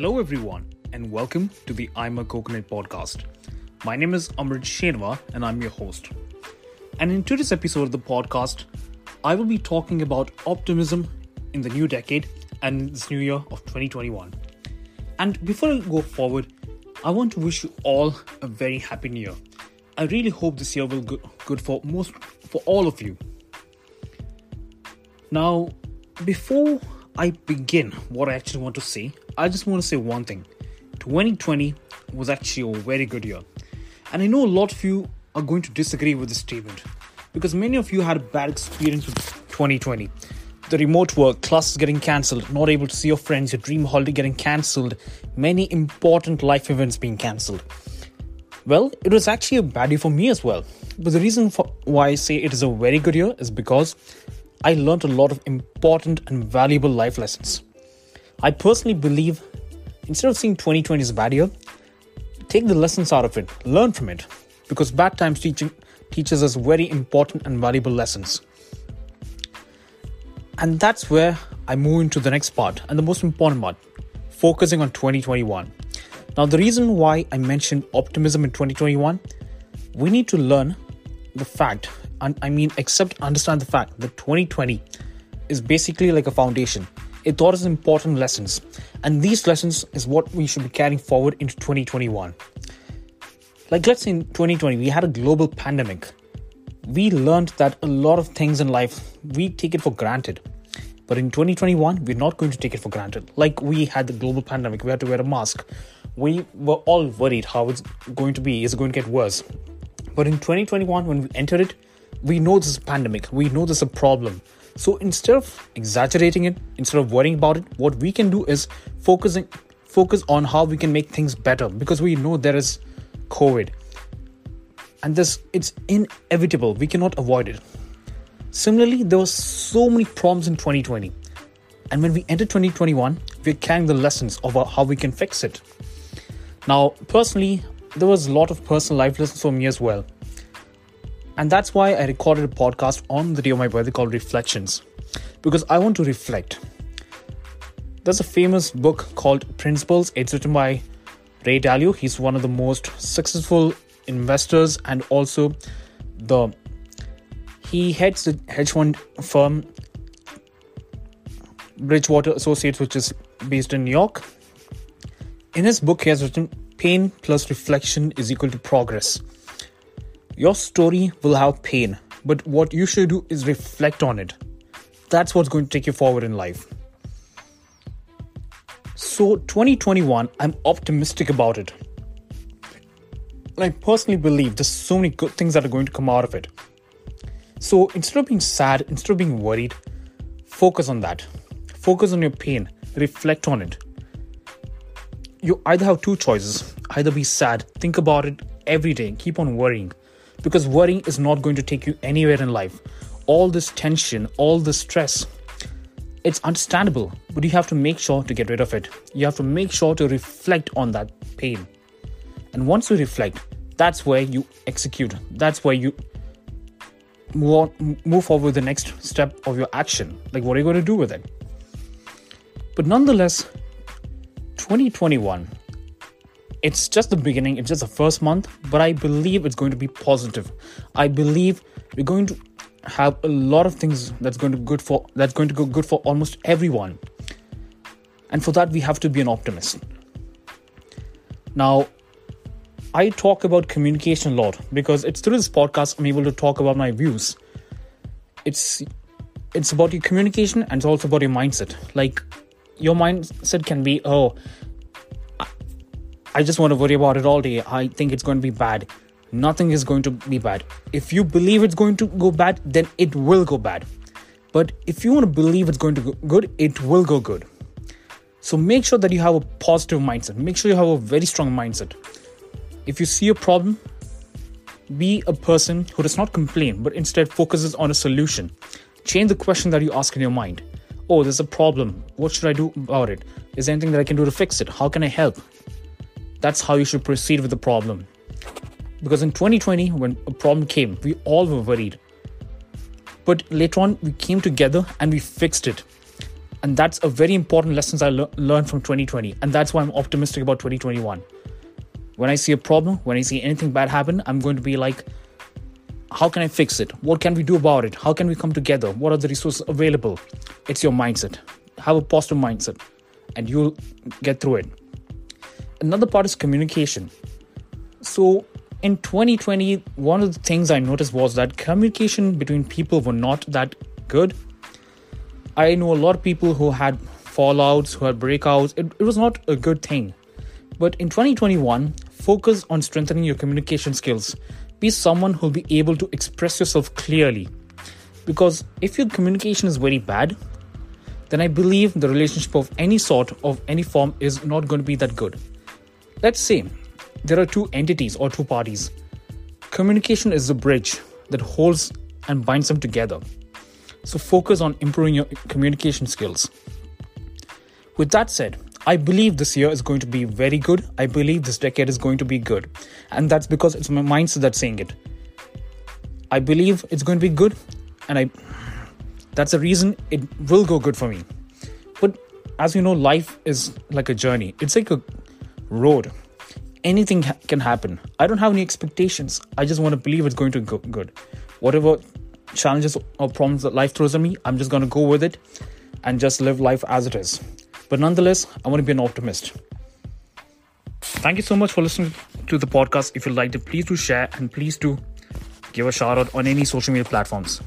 Hello, everyone, and welcome to the I'm a Coconut podcast. My name is Amrit Shenwa, and I'm your host. And in today's episode of the podcast, I will be talking about optimism in the new decade and this new year of 2021. And before I go forward, I want to wish you all a very happy new year. I really hope this year will go good for most for all of you. Now, before I begin what I actually want to say, I just want to say one thing. 2020 was actually a very good year. And I know a lot of you are going to disagree with this statement because many of you had a bad experience with 2020. The remote work, classes getting cancelled, not able to see your friends, your dream holiday getting cancelled, many important life events being cancelled. Well, it was actually a bad year for me as well. But the reason for why I say it is a very good year is because I learned a lot of important and valuable life lessons. I personally believe instead of seeing 2020 as a bad year, take the lessons out of it, learn from it, because bad times teaching teaches us very important and valuable lessons. And that's where I move into the next part and the most important part, focusing on 2021. Now, the reason why I mentioned optimism in 2021, we need to learn the fact, and I mean, accept, understand the fact that 2020 is basically like a foundation. It taught us important lessons, and these lessons is what we should be carrying forward into 2021. Like, let's say in 2020, we had a global pandemic. We learned that a lot of things in life we take it for granted. But in 2021, we're not going to take it for granted. Like we had the global pandemic, we had to wear a mask. We were all worried how it's going to be. Is it going to get worse? But in 2021, when we enter it, we know this is pandemic. We know this is a problem. So instead of exaggerating it, instead of worrying about it, what we can do is focusing focus on how we can make things better because we know there is COVID. And this it's inevitable. We cannot avoid it. Similarly, there were so many problems in 2020. And when we enter 2021, we're carrying the lessons of how we can fix it. Now, personally, there was a lot of personal life lessons for me as well. And that's why I recorded a podcast on the day of my birthday called Reflections, because I want to reflect. There's a famous book called Principles. It's written by Ray Dalio. He's one of the most successful investors and also the he heads the hedge fund firm Bridgewater Associates, which is based in New York. In his book, he has written Pain plus reflection is equal to progress. Your story will have pain, but what you should do is reflect on it. That's what's going to take you forward in life. So, 2021, I'm optimistic about it. I personally believe there's so many good things that are going to come out of it. So, instead of being sad, instead of being worried, focus on that. Focus on your pain, reflect on it. You either have two choices either be sad, think about it every day, keep on worrying, because worrying is not going to take you anywhere in life. All this tension, all this stress, it's understandable, but you have to make sure to get rid of it. You have to make sure to reflect on that pain. And once you reflect, that's where you execute. That's where you move on, move forward with the next step of your action. Like, what are you going to do with it? But nonetheless, 2021, it's just the beginning, it's just the first month, but I believe it's going to be positive. I believe we're going to have a lot of things that's going to good for that's going to go good for almost everyone. And for that we have to be an optimist. Now, I talk about communication a lot because it's through this podcast I'm able to talk about my views. It's it's about your communication and it's also about your mindset. Like your mindset can be, oh, I just want to worry about it all day. I think it's going to be bad. Nothing is going to be bad. If you believe it's going to go bad, then it will go bad. But if you want to believe it's going to go good, it will go good. So make sure that you have a positive mindset. Make sure you have a very strong mindset. If you see a problem, be a person who does not complain, but instead focuses on a solution. Change the question that you ask in your mind. Oh, there's a problem. What should I do about it? Is there anything that I can do to fix it? How can I help? That's how you should proceed with the problem. Because in 2020, when a problem came, we all were worried. But later on, we came together and we fixed it. And that's a very important lesson I le- learned from 2020. And that's why I'm optimistic about 2021. When I see a problem, when I see anything bad happen, I'm going to be like, how can I fix it? What can we do about it? How can we come together? What are the resources available? It's your mindset. Have a positive mindset and you'll get through it. Another part is communication. So in 2020, one of the things I noticed was that communication between people were not that good. I know a lot of people who had fallouts, who had breakouts. It, it was not a good thing. But in 2021, focus on strengthening your communication skills. Be someone who'll be able to express yourself clearly. Because if your communication is very bad, then I believe the relationship of any sort, of any form, is not going to be that good. Let's say there are two entities or two parties. Communication is the bridge that holds and binds them together. So focus on improving your communication skills. With that said, I believe this year is going to be very good. I believe this decade is going to be good. And that's because it's my mindset that's saying it. I believe it's going to be good and I that's the reason it will go good for me. But as you know, life is like a journey. It's like a road. Anything ha- can happen. I don't have any expectations. I just want to believe it's going to go good. Whatever challenges or problems that life throws at me, I'm just going to go with it and just live life as it is. But nonetheless, I want to be an optimist. Thank you so much for listening to the podcast. If you liked it, please do share and please do give a shout out on any social media platforms.